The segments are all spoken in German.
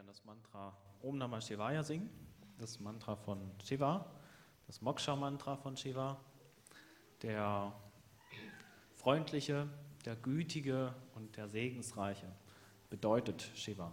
gerne das Mantra Om Namah Shivaya singen, das Mantra von Shiva, das Moksha-Mantra von Shiva, der freundliche, der gütige und der segensreiche bedeutet Shiva.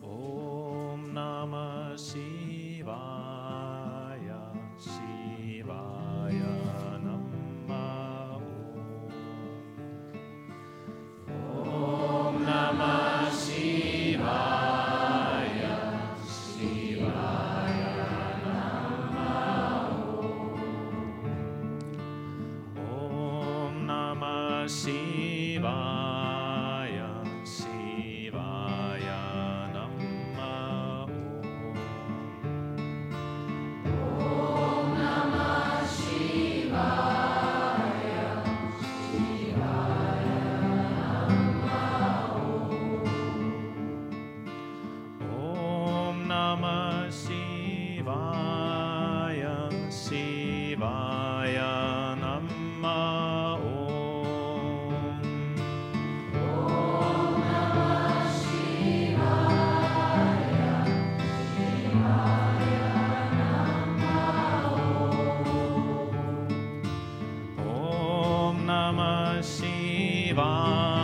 Om Namah Shivaya, Shivaya Shiva.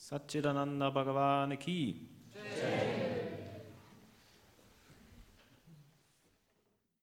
सच्चिदानंद भगवान की